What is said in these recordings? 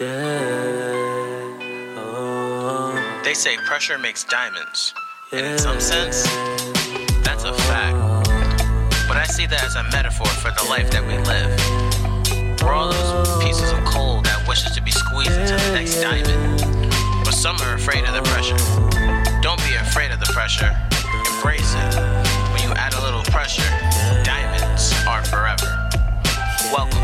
Yeah. Oh. They say pressure makes diamonds. And in some sense, that's a fact. But I see that as a metaphor for the life that we live. We're all those pieces of coal that wishes to be squeezed into the next diamond. But some are afraid of the pressure. Don't be afraid of the pressure. Embrace it. When you add a little pressure, diamonds are forever. Welcome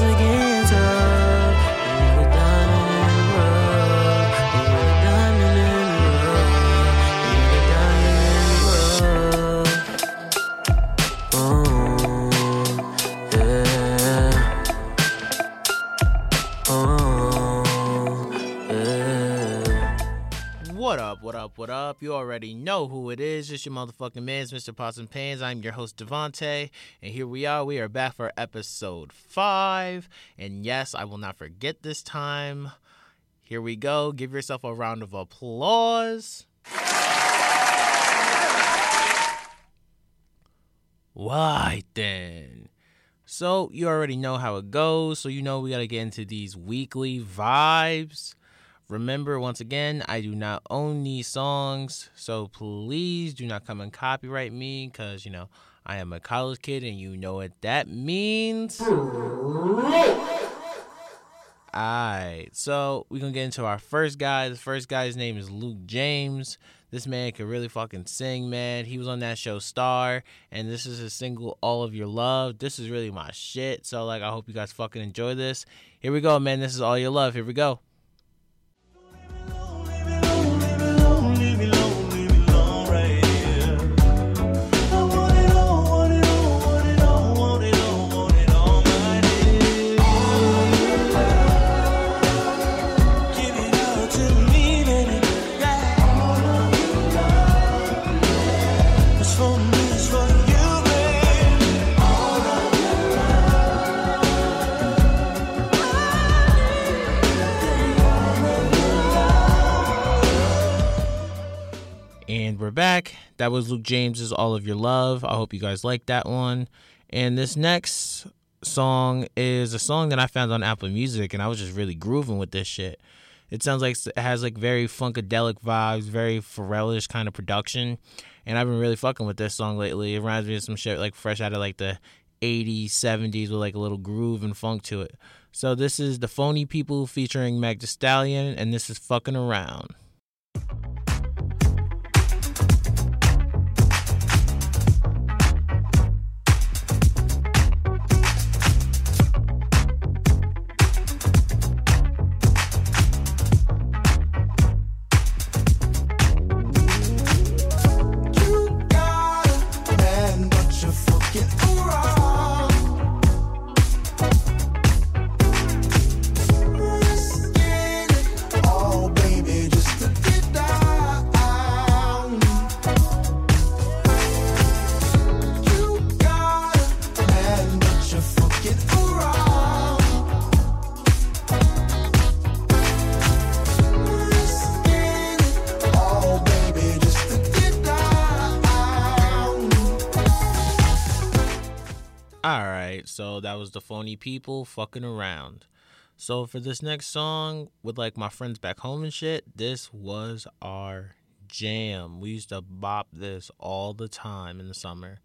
what up. You already know who it is. It's your motherfucking man's Mr. And Pans. I'm your host, Devontae. And here we are. We are back for episode five. And yes, I will not forget this time. Here we go. Give yourself a round of applause. Why then? So, you already know how it goes. So, you know we got to get into these weekly vibes. Remember, once again, I do not own these songs, so please do not come and copyright me because, you know, I am a college kid and you know what that means. Alright, so we're gonna get into our first guy. The first guy's name is Luke James. This man can really fucking sing, man. He was on that show Star, and this is his single All of Your Love. This is really my shit. So like I hope you guys fucking enjoy this. Here we go, man. This is All Your Love. Here we go. We're back. That was Luke James's All of Your Love. I hope you guys like that one. And this next song is a song that I found on Apple Music, and I was just really grooving with this shit. It sounds like it has like very funkadelic vibes, very Pharrellish kind of production, and I've been really fucking with this song lately. It reminds me of some shit like fresh out of like the 80s, 70s with like a little groove and funk to it. So this is the Phony People featuring Meg Thee Stallion, and this is fucking around. All right, so that was the phony people fucking around. So for this next song with like my friends back home and shit, this was our jam. We used to bop this all the time in the summer.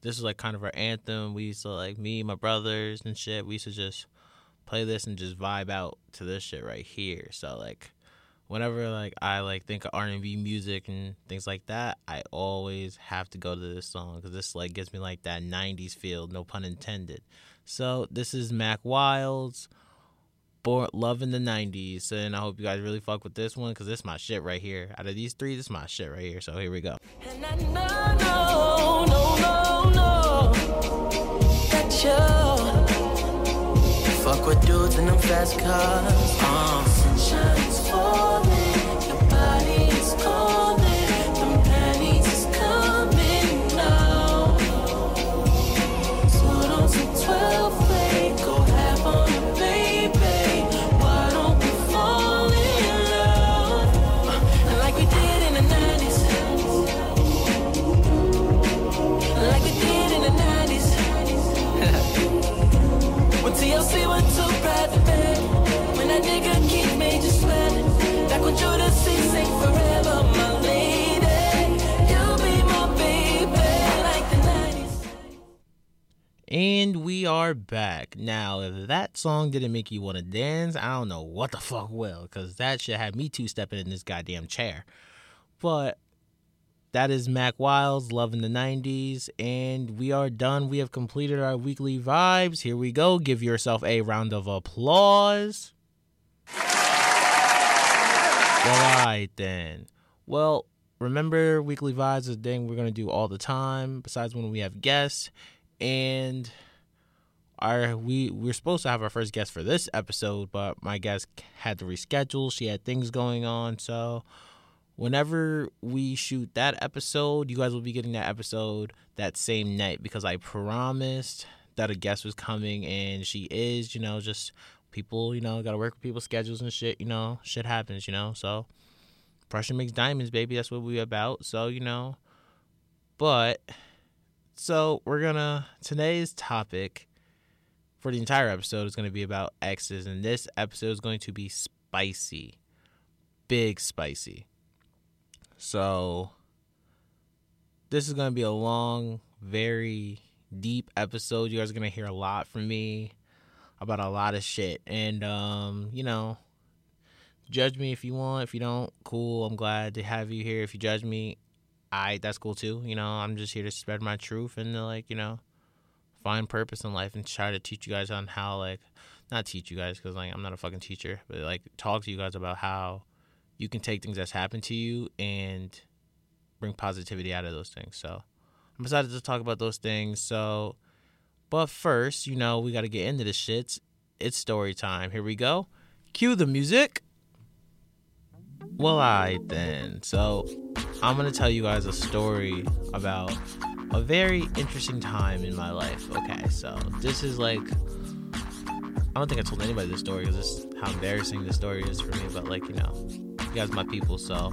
This is like kind of our anthem. We used to like me, my brothers and shit. We used to just play this and just vibe out to this shit right here. So like whenever like I like think of R and B music and things like that, I always have to go to this song because this like gives me like that '90s feel, no pun intended. So this is Mack Wilds' "Born Love in the '90s," and I hope you guys really fuck with this one because this is my shit right here. Out of these three, this is my shit right here. So here we go. Fuck with dudes in them fast cars. Uh. Are back. Now, if that song didn't make you want to dance, I don't know what the fuck will, because that should have me two stepping in this goddamn chair. But that is Mack Wilds, Love in the 90s, and we are done. We have completed our weekly vibes. Here we go. Give yourself a round of applause. All right then. Well, remember weekly vibes is a thing we're gonna do all the time. Besides when we have guests, and our we we're supposed to have our first guest for this episode, but my guest had to reschedule. She had things going on, so whenever we shoot that episode, you guys will be getting that episode that same night because I promised that a guest was coming, and she is. You know, just people. You know, gotta work with people's schedules and shit. You know, shit happens. You know, so pressure makes diamonds, baby. That's what we about. So you know, but so we're gonna today's topic for the entire episode is gonna be about exes, and this episode is going to be spicy, big spicy. So this is gonna be a long, very deep episode. You guys are gonna hear a lot from me about a lot of shit, and um, you know, judge me if you want. If you don't, cool. I'm glad to have you here. If you judge me, I that's cool too. You know, I'm just here to spread my truth and to, like you know, find purpose in life and try to teach you guys on how like not teach you guys because like I'm not a fucking teacher, but like talk to you guys about how you can take things that's happened to you and bring positivity out of those things. So I'm excited to talk about those things. So, but first, you know, we got to get into the shits. It's story time. Here we go. Cue the music. Well, I then. So, I'm to tell you guys a story about a very interesting time in my life. Okay, so this is like, I don't think I told anybody this story because this is how embarrassing this story is for me, but like, you know, you guys my people, so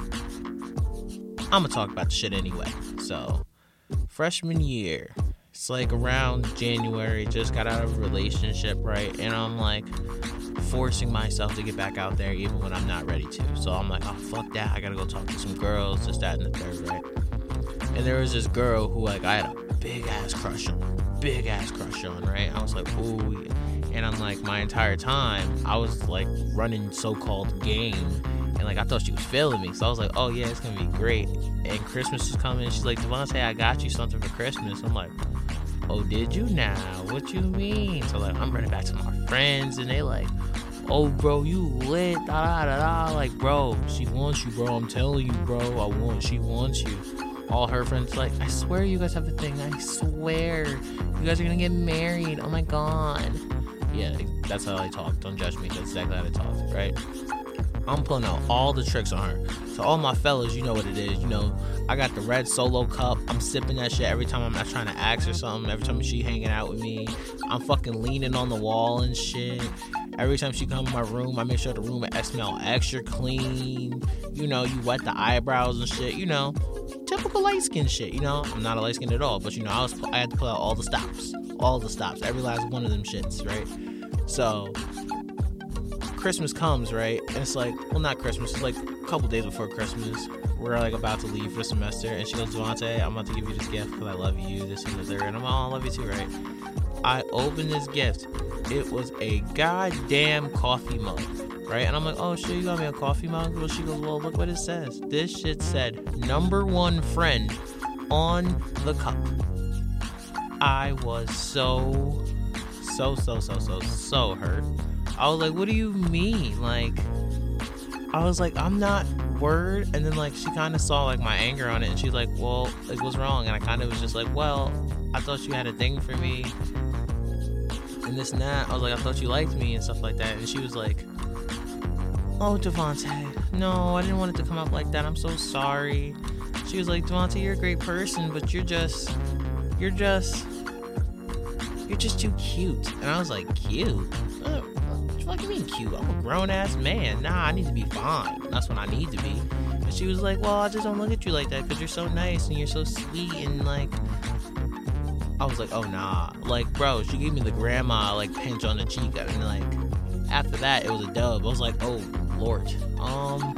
I'm to talk about the shit anyway. So, freshman year, it's like around January, just got out of a relationship, right? And I'm like, forcing myself to get back out there even when I'm not ready to. So I'm like, oh fuck that, I gotta go talk to some girls, just that and the third, right? And there was this girl who like I had a big ass crush on, big ass crush on, right? I was like, ooh, and I'm like, my entire time I was like running so-called game, and like I thought she was feeling me, so I was like, oh yeah, it's gonna be great. And Christmas is coming, she's like, Devontae, I got you something for Christmas. I'm like, oh, did you now? What you mean? So like, I'm running back to my friends, and they like, oh, bro, you lit, da da da da. Like, bro, she wants you, bro. I'm telling you, bro. I want, she wants you. All her friends like, I swear you guys have a thing. I swear, you guys are gonna get married. Oh my god. Yeah, that's how I talk. Don't judge me. That's exactly how I talk, right? I'm pulling out all the tricks on her. So all my fellas, you know what it is. You know, I got the red solo cup. I'm sipping that shit every time I'm not trying to ask her something. Every time she hanging out with me, I'm fucking leaning on the wall and shit. Every time she come in my room, I make sure the room smell extra clean. You know, you wet the eyebrows and shit. You know, typical light skin shit. You know, I'm not a light skin at all, but you know, I was I had to pull out all the stops, all the stops, every last one of them shits, right? So Christmas comes, right? And it's like, well, not Christmas. It's like a couple days before Christmas. We're like about to leave for semester, and she goes, Devontae, I'm about to give you this gift because I love you, this and the third. And I'm all, I love you too, right? I open this gift. It was a goddamn coffee mug, right? And I'm like, oh shit, you got me a coffee mug? Well, she goes, well, look what it says. This shit said number one friend on the cup. I was so, so, so, so, so, so hurt. I was like, what do you mean? Like, I was like, I'm not word. And then, like, she kind of saw, like, my anger on it. And she's like, well, like, what's wrong? And I kind of was just like, well, I thought you had a thing for me. And this and that. I was like, I thought you liked me and stuff like that. And she was like, oh, Devontae, no, I didn't want it to come up like that. I'm so sorry. She was like, Devontae, you're a great person, but you're just, you're just, you're just too cute. And I was like, cute? Uh, The fuck you mean cute? I'm a grown ass man. Nah, I need to be fine. That's what I need to be. And she was like, well, I just don't look at you like that because you're so nice and you're so sweet and like, I was like, oh nah. Like, bro, she gave me the grandma like pinch on the cheek, I and like after that, it was a dub. I was like, oh lord. Um,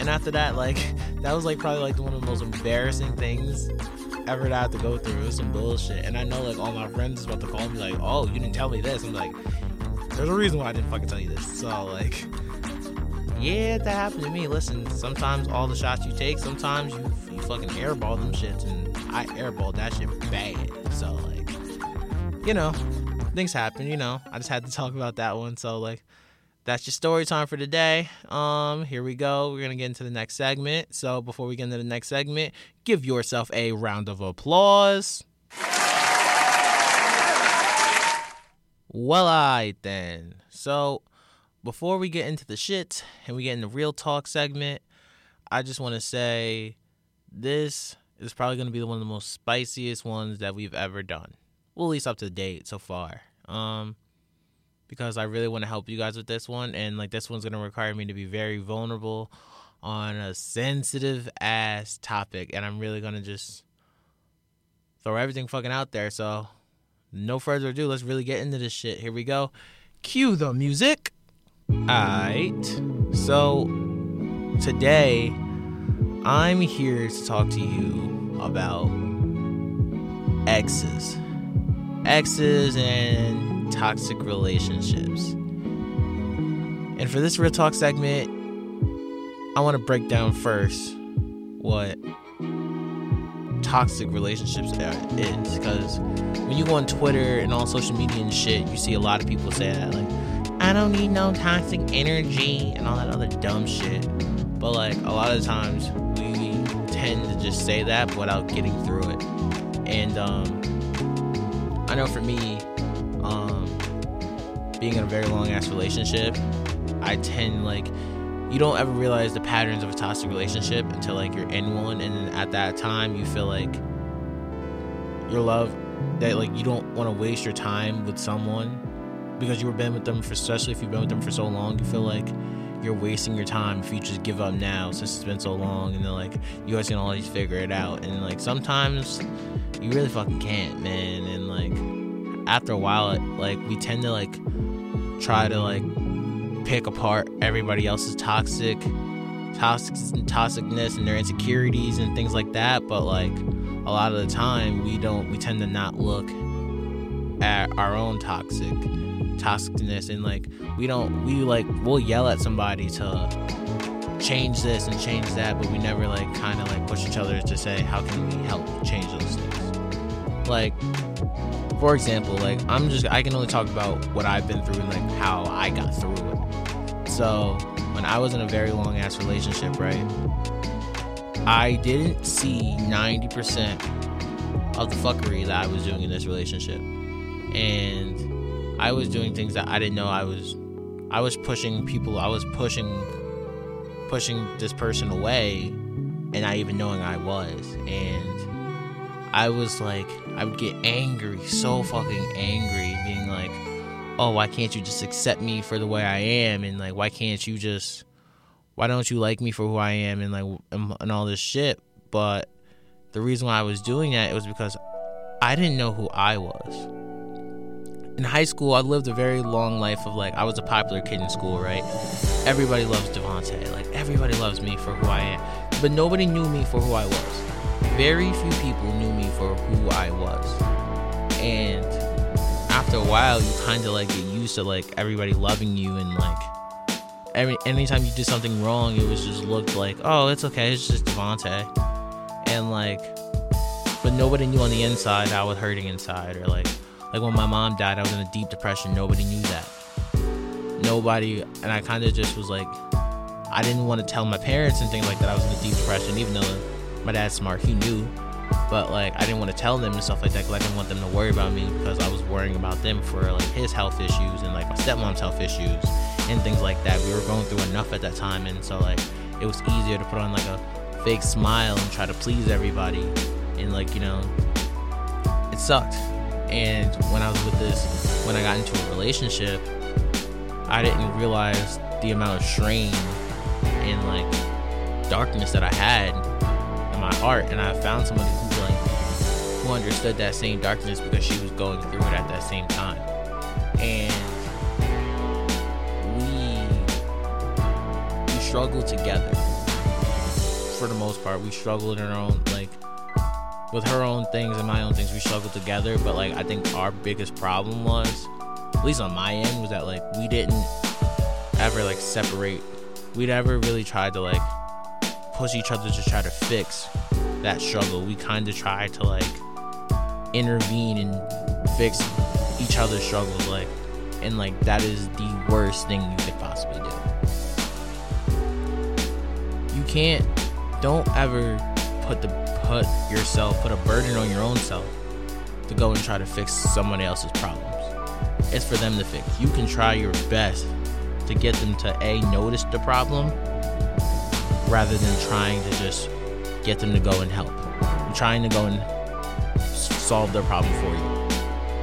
and after that, like that was like probably like one of the most embarrassing things ever that I had to go through. It was some bullshit, and I know like all my friends is about to call me like, oh, you didn't tell me this. I'm like, there's a reason why I didn't fucking tell you this. So like. Yeah, that happened to me. Listen, sometimes all the shots you take, sometimes you you fucking airball them shits, and I airballed that shit bad. So like, you know, things happen. You know, I just had to talk about that one. So like, that's your story time for today. Um, here we go. We're gonna get into the next segment. So before we get into the next segment, give yourself a round of applause. Well, I then. So before we get into the shit and we get in the real talk segment, I just want to say this is probably going to be one of the most spiciest ones that we've ever done. Well, at least up to date so far. Um, because I really want to help you guys with this one, and like this one's going to require me to be very vulnerable on a sensitive ass topic, and I'm really going to just throw everything fucking out there. So, no further ado, let's really get into this shit. Here we go. Cue the music. Alright. So today I'm here to talk to you about exes. Exes and toxic relationships. And for this real talk segment, I want to break down first what toxic relationships is because when you go on Twitter and all social media and shit, you see a lot of people say that like I don't need no toxic energy and all that other dumb shit. But like a lot of times we tend to just say that without getting through it. And um I know for me, um being in a very long ass relationship, I tend like you don't ever realize the patterns of a toxic relationship until like you're in one and at that time you feel like your love that like you don't want to waste your time with someone because you've been with them for especially if you've been with them for so long you feel like you're wasting your time if you just give up now since it's been so long and then like you guys can always figure it out. And like sometimes you really fucking can't man. And like after a while like we tend to like try to like pick apart everybody else's toxic toxic toxicness and their insecurities and things like that but like a lot of the time we don't we tend to not look at our own toxic toxicness and like we don't we like we'll yell at somebody to change this and change that but we never like kind of like push each other to say how can we help change those things? Like for example like i'm just i can only talk about what i've been through and like how i got through so when i was in a very long ass relationship right i didn't see 90% of the fuckery that i was doing in this relationship. And I was doing things that I didn't know I was I was pushing people I was pushing pushing this person away and not even knowing I was. And I was like I would get angry so fucking angry being like oh why can't you just accept me for the way I am? And like why can't you just why don't you like me for who I am and like and, all this shit? But the reason why I was doing that it was because I didn't know who I was. In high school, I lived a very long life of like I was a popular kid in school, right? Everybody loves Devonte, like everybody loves me for who I am, but nobody knew me for who I was. Very few people knew me for who I was, and after a while, you kind of like get used to like everybody loving you and like every anytime you did something wrong, it was just looked like oh it's okay, it's just Devonte, and like, but nobody knew on the inside I was hurting inside or like like when my mom died, I was in a deep depression. Nobody knew that. Nobody, and I kind of just was like, I didn't want to tell my parents and things like that I was in a deep depression, even though my dad's smart, he knew. But like, I didn't want to tell them and stuff like that because I didn't want them to worry about me because I was worrying about them for like his health issues and like my stepmom's health issues and things like that. We were going through enough at that time, and so like, it was easier to put on like a fake smile and try to please everybody, and like you know, it sucked. And when I was with this, when I got into a relationship, I didn't realize the amount of strain and like darkness that I had my heart. And I found somebody who like who understood that same darkness because she was going through it at that same time. And we we struggle together. For the most part, we struggle in our own like with her own things and my own things. We struggle together, but like I think our biggest problem was, at least on my end, was that like we didn't ever like separate. We never really tried to like push each other to try to fix that struggle. We kind of try to like intervene and fix each other's struggles, like, and like that is the worst thing you could possibly do. You can't. Don't ever put the put yourself put a burden on your own self to go and try to fix someone else's problems. It's for them to fix. You can try your best to get them to a notice the problem rather than trying to just get them to go and help. I'm trying to go and solve their problem for you.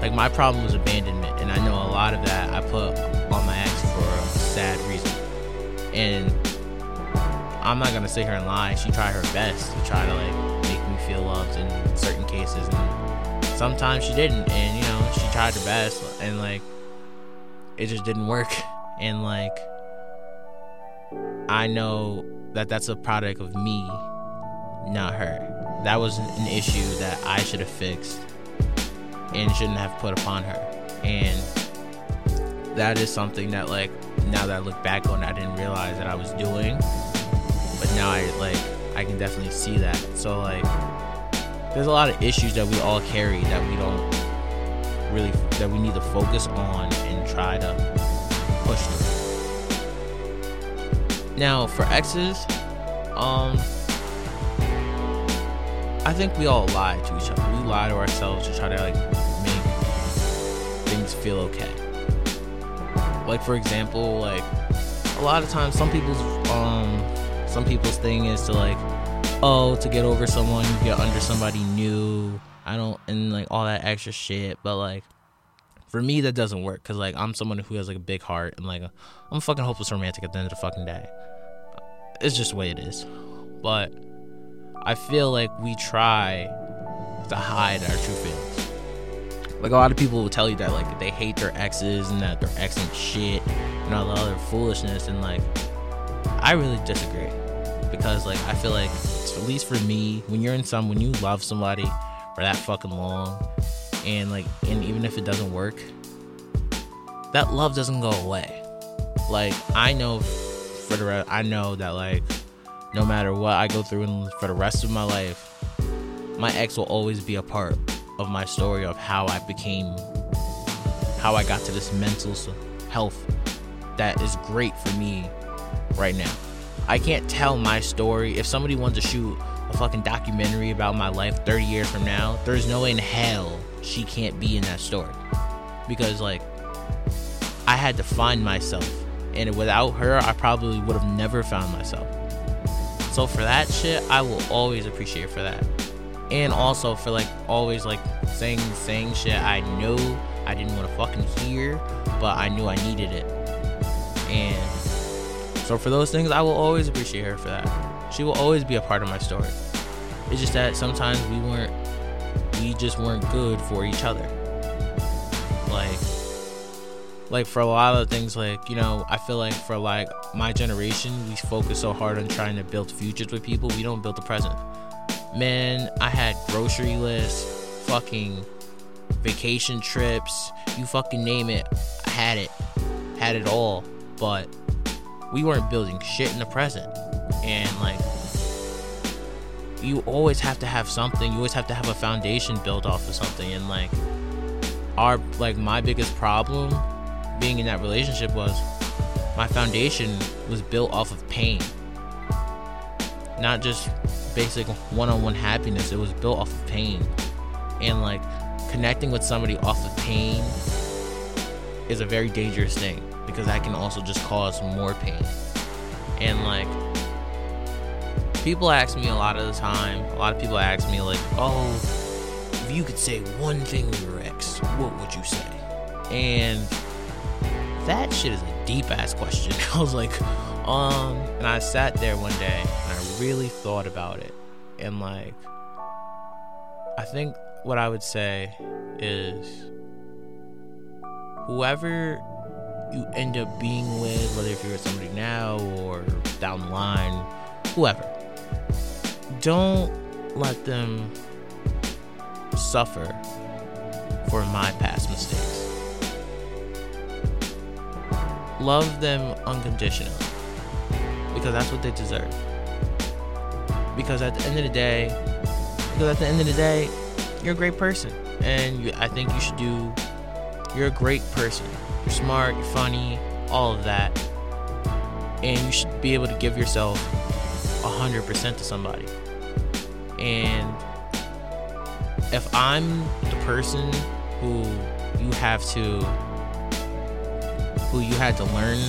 Like my problem was abandonment, and I know a lot of that I put on my ex for a sad reason. And I'm not gonna sit here and lie. She tried her best to try to like make me feel loved in certain cases, and sometimes she didn't. And you know, she tried her best, and like it just didn't work. And like I know that that's a product of me, not her. That was an issue that I should have fixed and shouldn't have put upon her. And that is something that like now that I look back on, I didn't realize that I was doing. But now I like I can definitely see that. So like there's a lot of issues that we all carry that we don't really that we need to focus on and try to push through. Now for exes, um I think we all lie to each other. We lie to ourselves to try to like make things feel okay. Like for example, like a lot of times some people's um some people's thing is to like oh to get over someone get under somebody new. I don't and like all that extra shit, but like for me that doesn't work because like I'm someone who has like a big heart and like I'm fucking hopeless romantic at the end of the fucking day. It's just the way it is. But I feel like we try to hide our true feelings. Like a lot of people will tell you that like they hate their exes and that their ex ain't shit and all the other foolishness and like I really disagree because like I feel like at least for me when you're in some when you love somebody for that fucking long and like and even if it doesn't work that love doesn't go away like I know for the I know that like no matter what I go through for the rest of my life, my ex will always be a part of my story of how I became, how I got to this mental health that is great for me right now. I can't tell my story. If somebody wants to shoot a fucking documentary about my life 30 years from now, there's no way in hell she can't be in that story. Because, like, I had to find myself. And without her, I probably would have never found myself. So for that shit, I will always appreciate for that. And also for like always like saying saying shit I knew I didn't want to fucking hear, but I knew I needed it. And so for those things, I will always appreciate her for that. She will always be a part of my story. It's just that sometimes we weren't we just weren't good for each other. Like like for a lot of things like you know i feel like for like my generation we focus so hard on trying to build futures with people we don't build the present man i had grocery lists fucking vacation trips you fucking name it i had it had it all but we weren't building shit in the present and like you always have to have something you always have to have a foundation built off of something and like our like my biggest problem being in that relationship was my foundation was built off of pain. Not just basic one on one happiness, it was built off of pain. And like connecting with somebody off of pain is a very dangerous thing because that can also just cause more pain. And like people ask me a lot of the time, a lot of people ask me like, "Oh, if you could say one thing to your ex, what would you say?" And that shit is a deep ass question. I was like, um, and I sat there one day and I really thought about it. And like, I think what I would say is whoever you end up being with, whether if you're with somebody now or down the line, whoever, don't let them suffer for my past mistakes. Love them unconditionally because that's what they deserve. Because at the end of the day, because at the end of the day, you're a great person, and you, I think you should do. You're a great person. You're smart. You're funny. All of that, and you should be able to give yourself hundred percent to somebody. And if I'm the person who you have to, who you had to learn,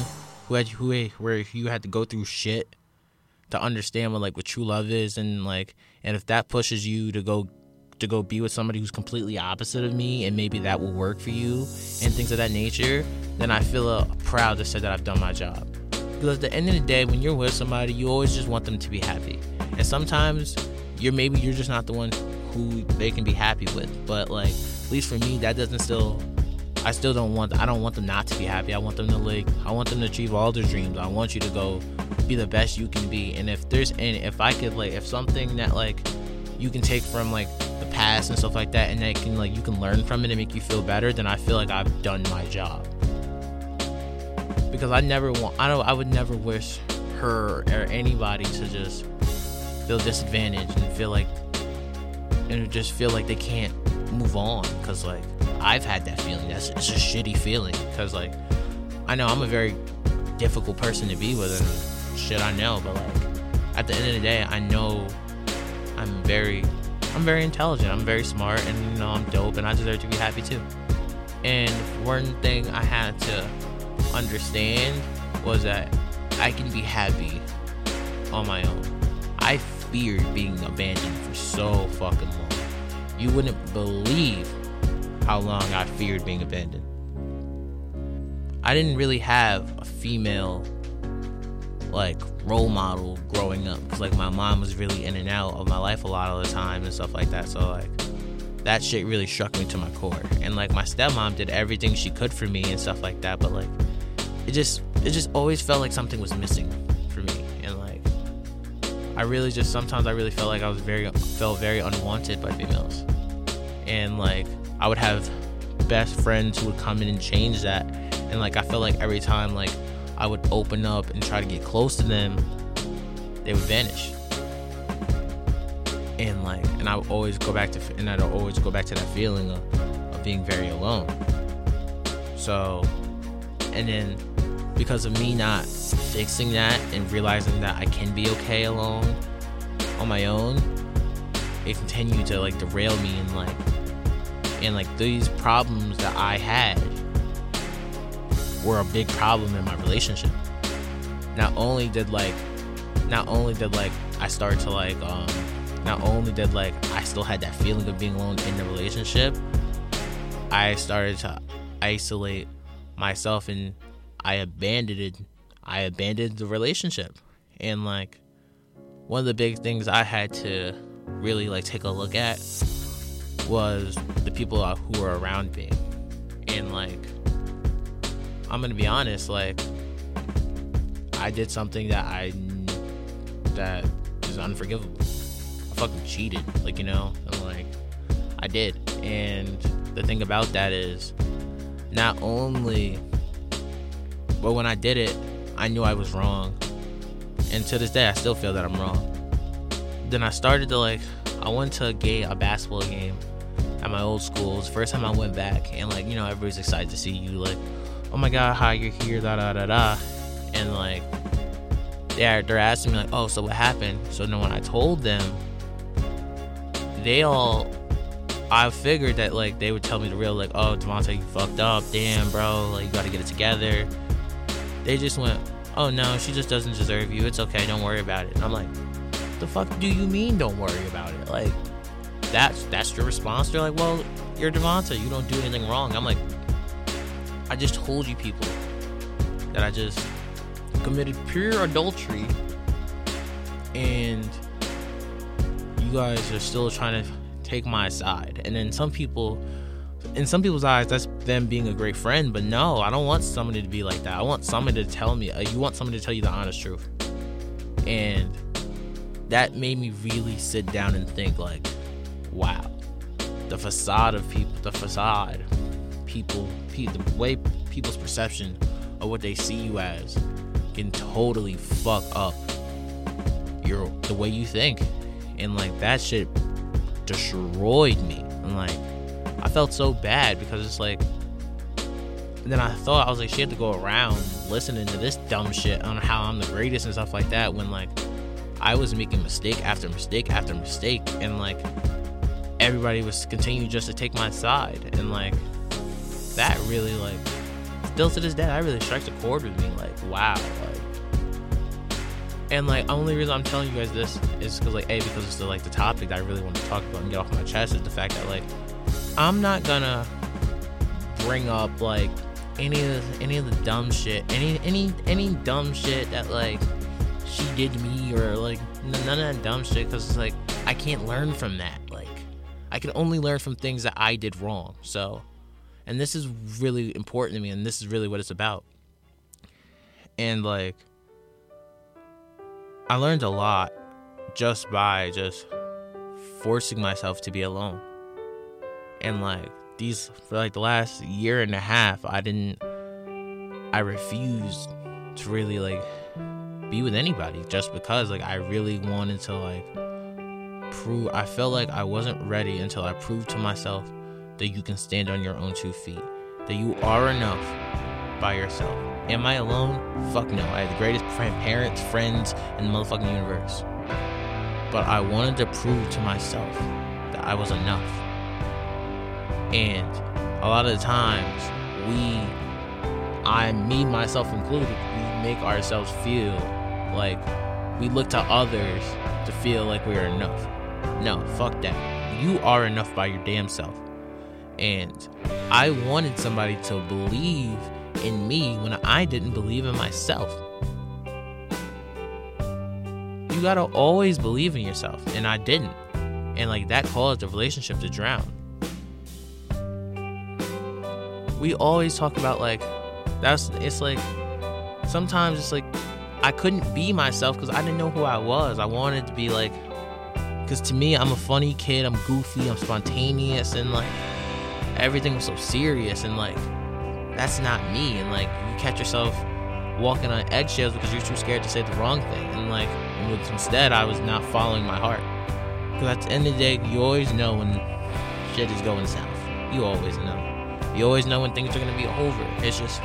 who had who where you had to go through shit to understand what like what true love is and like and if that pushes you to go to go be with somebody who's completely opposite of me and maybe that will work for you and things of that nature then i feel uh, proud to say that i've done my job. Because at the end of the day when you're with somebody you always just want them to be happy. And sometimes you're maybe you're just not the one who they can be happy with but like at least for me that doesn't still I still don't want I don't want them not to be happy. I want them to like I want them to achieve all their dreams. I want you to go be the best you can be. And if there's and if I could like if something that like you can take from like the past and stuff like that and that can like you can learn from it and make you feel better, then I feel like I've done my job. Because I never want I don't I would never wish her or anybody to just feel disadvantaged and feel like and just feel like they can't move on because like I've had that feeling. That's it's a shitty feeling because like I know I'm a very difficult person to be with and shit I know, but like at the end of the day, I know I'm very I'm very intelligent. I'm very smart and you know I'm dope and I deserve to be happy too. And one thing I had to understand was that I can be happy on my own. Feared being abandoned for so fucking long. You wouldn't believe how long I feared being abandoned. I didn't really have a female like role model growing up because like my mom was really in and out of my life a lot of the time and stuff like that. So like that shit really struck me to my core. And like my stepmom did everything she could for me and stuff like that, but like it just it just always felt like something was missing I really just sometimes I really felt like I was very felt very unwanted by females. And like I would have best friends who would come in and change that. And like I felt like every time like I would open up and try to get close to them, they would vanish. And like and I would always go back to and I'd always go back to that feeling of, of being very alone. So and then because of me not fixing that and realizing that I can be okay alone on my own, it continued to like derail me and like and like these problems that I had were a big problem in my relationship. Not only did like not only did like I start to like um not only did like I still had that feeling of being alone in the relationship, I started to isolate myself and I abandoned. I abandoned the relationship. And like one of the big things I had to really like take a look at was the people who were around me. And like I'm going to be honest, like I did something that I that is unforgivable. I fucking cheated, like you know, I'm like I did. And the thing about that is not only but when I did it, I knew I was wrong. And to this day I still feel that I'm wrong. Then I started to like I went to a game, a basketball game at my old school. First time I went back and like, you know, everybody's excited to see you like, oh my god, hi, you're here, da da da da. And like they're they're asking me like, oh, so what happened? So then when I told them, they all I figured that like they would tell me the real like, oh Devontae, you fucked up, damn bro, like you gotta get it together. They just went, oh no, she just doesn't deserve you. It's okay, don't worry about it. And I'm like, the fuck do you mean don't worry about it? Like that's that's your response. They're like, well, you're Devonta, you don't do anything wrong. I'm like, I just told you people that I just committed pure adultery, and you guys are still trying to take my side. And then some people in some people's eyes that's them being a great friend, but no, I don't want somebody to be like that. I want somebody to tell me uh, you want somebody to tell you the honest truth. And that made me really sit down and think like, wow. The facade of people, the facade people, pe- the way people's perception of what they see you as can totally fuck up your the way you think and like that shit destroyed me and like i felt so bad because it's like and then i thought i was like she had to go around listening to this dumb shit on how i'm the greatest and stuff like that when like i was making mistake after mistake after mistake and like everybody was continuing just to take my side and like that really like still to this day that really strikes a chord with me like wow like and like only reason I'm telling you guys this is because like a because it's the like the topic that I really want to talk about and get off my chest is the fact that like I'm not gonna bring up like any of the, any of the dumb shit any any any dumb shit that like she did to me or like none of that dumb shit because it's like I can't learn from that like I can only learn from things that I did wrong so and this is really important to me and this is really what it's about and like I learned a lot just by just forcing myself to be alone. And like these for like the last year and a half, I didn't I refused to really like be with anybody just because like I really wanted to like prove I felt like I wasn't ready until I proved to myself that you can stand on your own two feet. That you are enough by yourself. Am I alone? Fuck no. I have the greatest parents, friends in the motherfucking universe. But I wanted to prove to myself that I was enough. And a lot of times, we, I, me, myself included, we make ourselves feel like we look to others to feel like we are enough. No, fuck that. You are enough by your damn self. And I wanted somebody to believe in me when I didn't believe in myself. You gotta always believe in yourself, and I didn't. And like that caused the relationship to drown. We always talk about like that's it's like sometimes it's like I couldn't be myself because I didn't know who I was. I wanted to be like because to me I'm a funny kid, I'm goofy, I'm spontaneous, and like everything was so serious and like that's not me and like you catch yourself walking on eggshells because you're too scared to say the wrong thing and like instead i was not following my heart. Because at the end of the day you always know when shit is going south. You always know you always know when things are to be over. It's just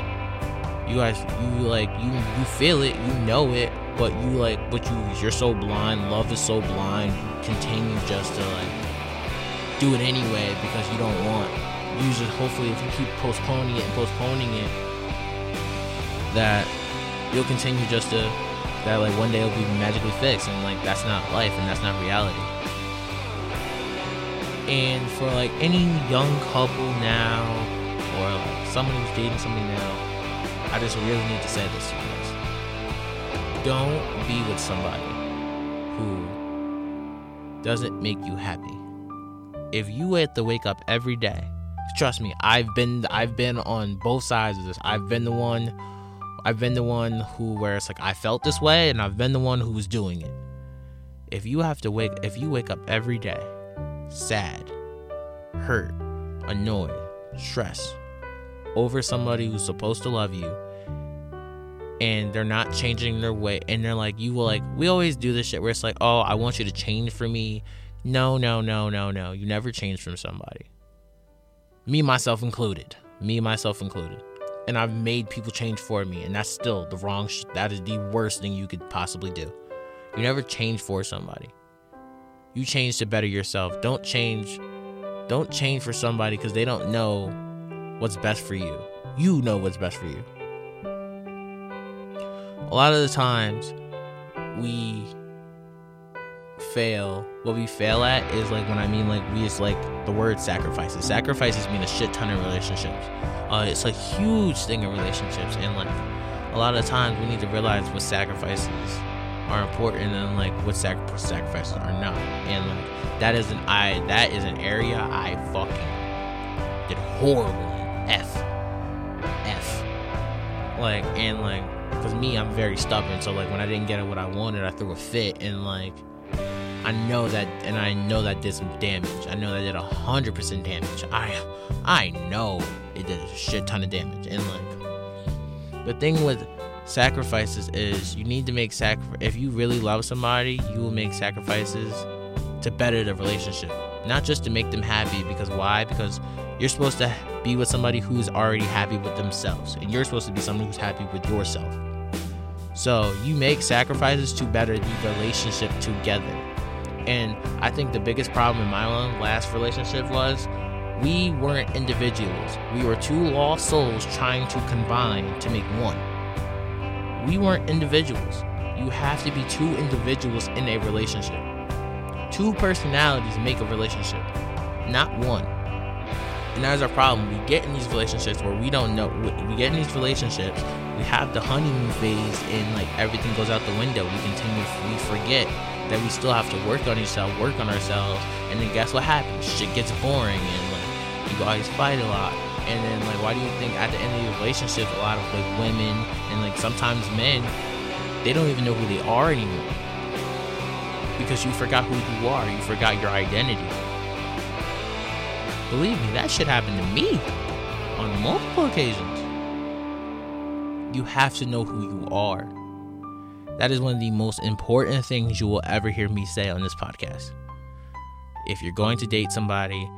you guys you like you you feel it you know it but you like but you you're so blind. Love is so blind. You continue just to like do it anyway because you don't want. You just hopefully if you keep postponing it and postponing it that you'll continue just to that like one day it'll be magically fixed and like that's not life and that's not reality. And for like any young couple now or someone who's dating somebody now. I just really need to say this to you guys. Don't be with somebody who doesn't make you happy. If you have to wake up every day trust me i've been i've been on both sides of this. I've been the one i've been the one who where it's like i felt this way and i've been the one who was doing it. If you have to wake if you wake up every day sad hurt annoyed stressed over somebody who's supposed to love you and they're not changing their way and they're like you will like we always do this shit where it's like oh i want you to change for me. No no no no no. You never change from somebody. Me myself included. Me myself included. And i've made people change for me and that's still the wrong sh- that is the worst thing you could possibly do. You never change for somebody. You change to better yourself. Don't change don't change for somebody because they don't know what's best for you you know what's best for you a lot of the times we fail what we fail at is like when i mean like we just like the word sacrifices sacrifices mean a shit ton of relationships uh, it's a huge thing in relationships and like a lot of times we need to realize what sacrifices are important and like what sac- sacrifices are not. And like that is an I that is an area I fucking did horrible. F. F. Like and like cause me I'm very stubborn, so like when I didn't get what I wanted, I threw a fit and like I know that, and I know that did some damage. I know that did hundred percent damage. I, I know it did a shit ton of damage. And like, the thing with sacrifices is you need to make sac. If you really love somebody, you will make sacrifices to better the relationship, not just to make them happy. Because why? Because you're supposed to be with somebody who's already happy with themselves, and you're supposed to be someone who's happy with yourself. So you make sacrifices to better the relationship together. And I think the biggest problem in my own last relationship was we weren't individuals. We were two lost souls trying to combine to make one. We weren't individuals. You have to be two individuals in a relationship. Two personalities make a relationship, not one. And that's our problem. We get in these relationships where we don't know. We get in these relationships, we have the honeymoon phase, and like everything goes out the window. We continue, we forget that we still have to work on ourselves, work on ourselves, and then guess what happens? Shit gets boring, and like you guys fight a lot. And then like, why do you think at the end of the relationship, a lot of like women and like sometimes men, they don't even know who they are anymore because you forgot who you are, you forgot your identity. Believe me, that shit happened to me on multiple occasions. You have to know who you are. That is one of the most important things you will ever hear me say on this podcast. If you're going to date somebody,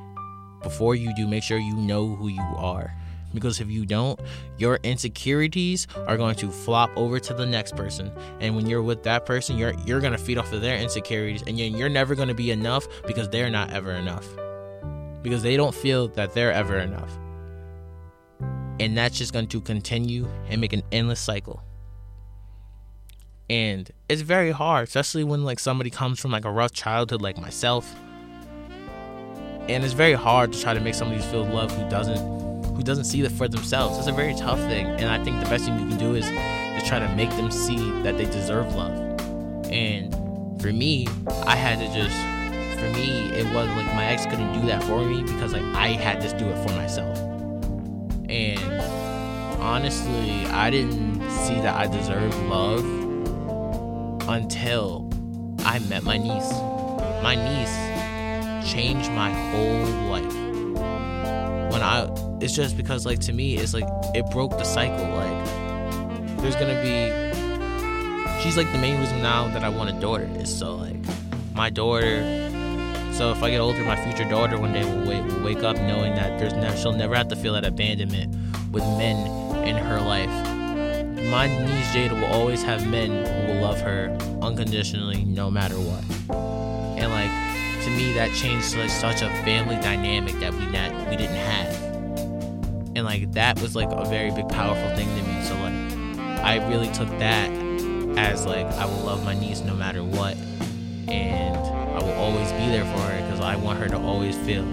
before you do, make sure you know who you are. Because if you don't, your insecurities are going to flop over to the next person. And when you're with that person, you're you're gonna feed off of their insecurities, and you're, never gonna be enough because they're not ever enough. Because they don't feel that they're ever enough. And that's just going to continue and make an endless cycle. And it's very hard especially when like somebody comes from like a rough childhood like myself. And it's very hard to try to make somebody feel love who doesn't who doesn't see it for themselves. It's a very tough thing. And i think the best thing you can do is is try to make them see that they deserve love. And for me i had to just for me it was like my ex couldn't do that for me because like i had to do it for myself and honestly i didn't see that i deserved love until I met my niece. My niece changed my whole life. When I, it's just because like to me, it's like it broke the cycle. Like there's gonna be, she's like the main reason now that I want a daughter. Is so like my daughter. So if I get older, my future daughter one day will wake, will wake up knowing that there's she'll never have to feel that abandonment with men in her life my niece Jada will always have men who will love her unconditionally, no matter what. And like to me, that changed like such a family dynamic that we not we didn't have. And like that was like a very big, powerful thing to me. So like, I really took that as like I will love my niece no matter what, and I will always be there for her because I want her to always feel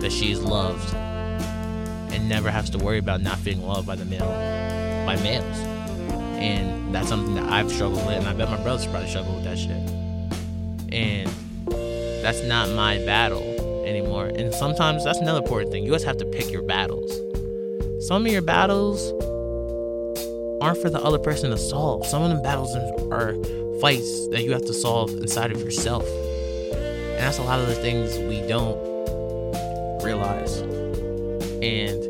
that she is loved and never has to worry about not being loved by the male by males and that's something that I've struggled with, and I bet my brothers probably struggle with that shit. And that's not my battle anymore. And sometimes that's another important thing. You guys have to pick your battles. Some of your battles aren't for the other person to solve. Some of them battles are fights that you have to solve inside of yourself. That's a lot of the things we don't realize. And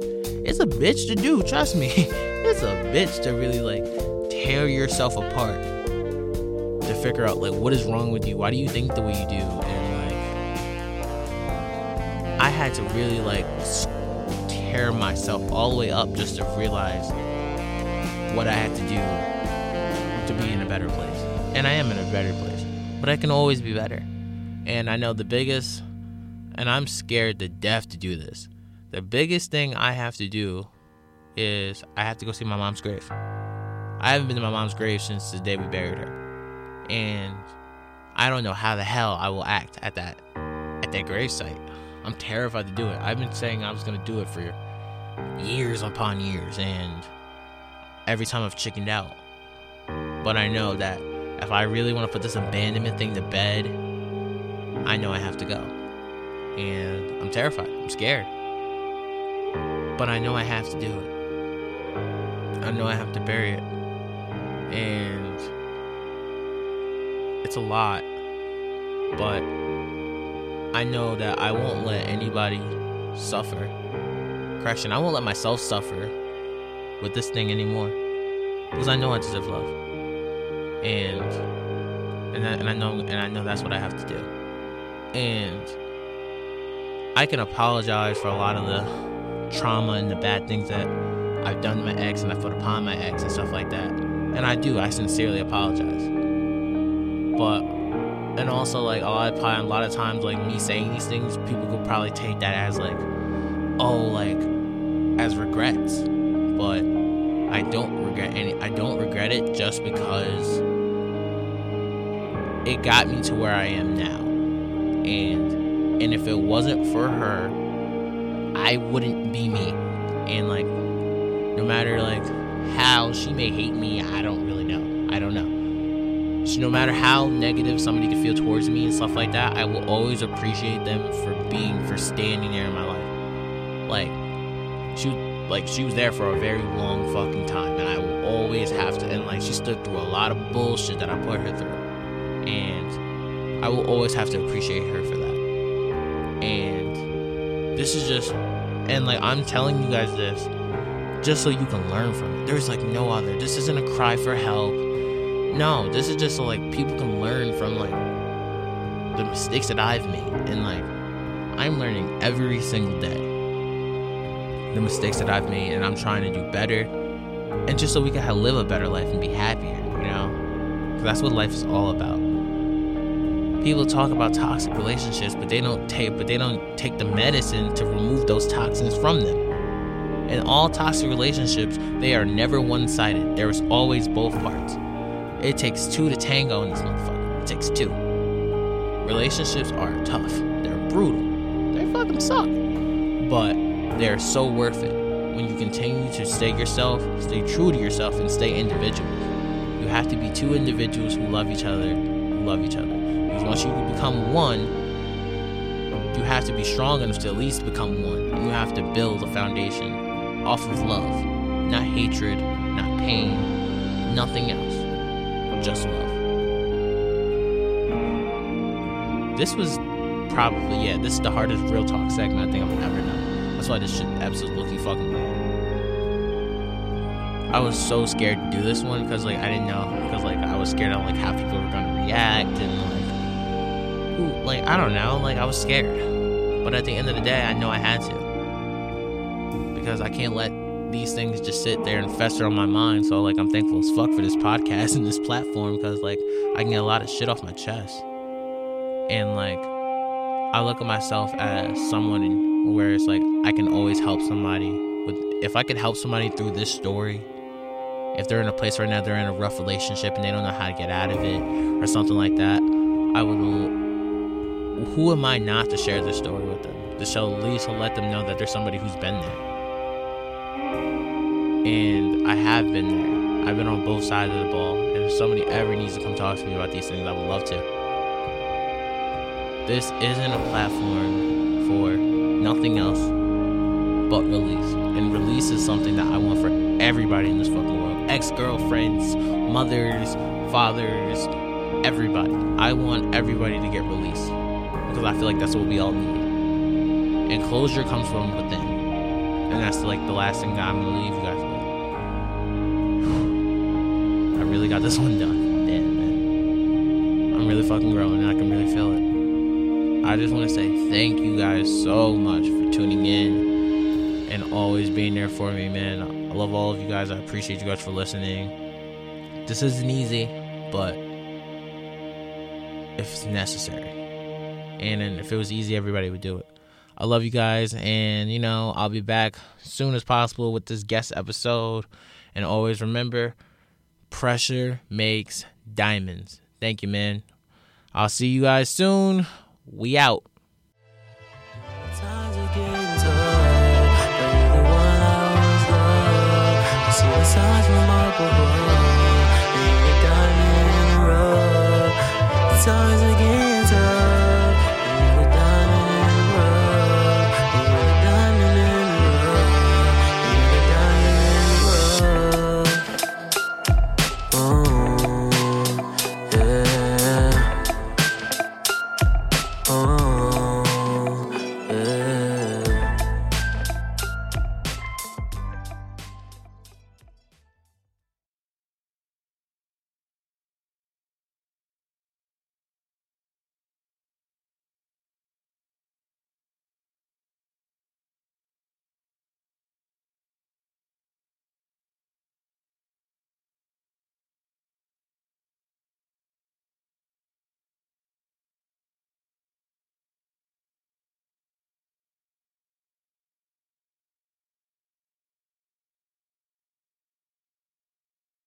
it's a bitch to do, trust me. it's a bitch to really like tear yourself apart to figure out like what is wrong with you why do you think the way you do and like i had to really like tear myself all the way up just to realize what i had to do to be in a better place and i am in a better place but i can always be better and i know the biggest and i'm scared to death to do this the biggest thing i have to do is i have to go see my mom's grave I haven't been to my mom's grave since the day we buried her. And I don't know how the hell I will act at that at that gravesite. I'm terrified to do it. I've been saying I was gonna do it for years upon years and every time I've chickened out. But I know that if I really want to put this abandonment thing to bed, I know I have to go. And I'm terrified. I'm scared. But I know I have to do it. I know I have to bury it. And it's a lot. But I know that I won't let anybody suffer. Correction, I won't let myself suffer with this thing anymore. Because I know I deserve love. And and I, and I know and I know that's what I have to do. And I can apologize for a lot of the trauma and the bad things that I've done to my ex and I put upon my ex and stuff like that. And I do, I sincerely apologize. But and also like a lot of a lot of times like me saying these things, people could probably take that as like, oh like as regrets. But I don't regret any I don't regret it just because it got me to where I am now. And and if it wasn't for her, I wouldn't be me. And like no matter like how she may hate me, I don't really know. I don't know. So no matter how negative somebody could feel towards me and stuff like that, I will always appreciate them for being for standing there in my life. Like she like she was there for a very long fucking time and I will always have to and like she stood through a lot of bullshit that I put her through. I will always have to appreciate her for that. And this is just and like I'm telling you guys this just so you can learn from it. There's like no other. This isn't a cry for help. No, this is just so like people can learn from like the mistakes that I've made. And like I'm learning every single day the mistakes that I've made and I'm trying to do better. And just so we can live a better life and be happier, you know? Because that's what life is all about. People talk about toxic relationships, but they don't take but they don't take the medicine to remove those toxins from them. In all toxic relationships, they are never one sided. There is always both parts. It takes two to tango in this motherfucker. It takes two. Relationships are tough. They're brutal. They fucking suck. But they're so worth it when you continue to stay yourself, stay true to yourself, and stay individual. You have to be two individuals who love each other, who love each other. Because once you become one, you have to be strong enough to at least become one. And you have to build a foundation off of love, not hatred, not pain, nothing else, just love. This was probably, yeah, this is the hardest real talk segment I think I've ever done. That's why this shit looking fucking long. I was so scared to do this one because like I didn't know because like I was scared of like how people were gonna react and like like I don't know like I was scared, but at the end of the day I know I had to. Because I can't let these things just sit there and fester on my mind. So like I'm thankful as fuck for this podcast and this platform. Because like I can get a lot of shit off my chest. And like I look at myself as someone where it's like I can always help somebody with if I could help somebody through this story if they're in a place right now they're in a rough relationship and they don't know how to get out of it or something like that I would who am I not to share this story with them? To show at least let them know that there's somebody who's been there. And I have been there. I've been on both sides of the ball. And if somebody ever needs to come talk to me about these things I would love to. This isn't a platform for nothing else but release. And release is something that I want for everybody in this fucking world. Ex girlfriends, mothers, fathers, everybody. I want everybody to get released because I feel like that's what we all need. And closure comes from within. And that's like the last thing I'm gonna leave you guys with. I really got this one done. Damn, man. I'm really fucking growing and I can really feel it. I just want to say thank you guys so much for tuning in and always being there for me, man. I love all of you guys. I appreciate you guys for listening. This isn't easy, but if it's necessary, and then if it was mm. easy, everybody would do it. I love you guys, and you know, I'll be back soon as possible with this guest episode. And always remember pressure makes diamonds. Thank you, man. I'll see you guys soon. We out.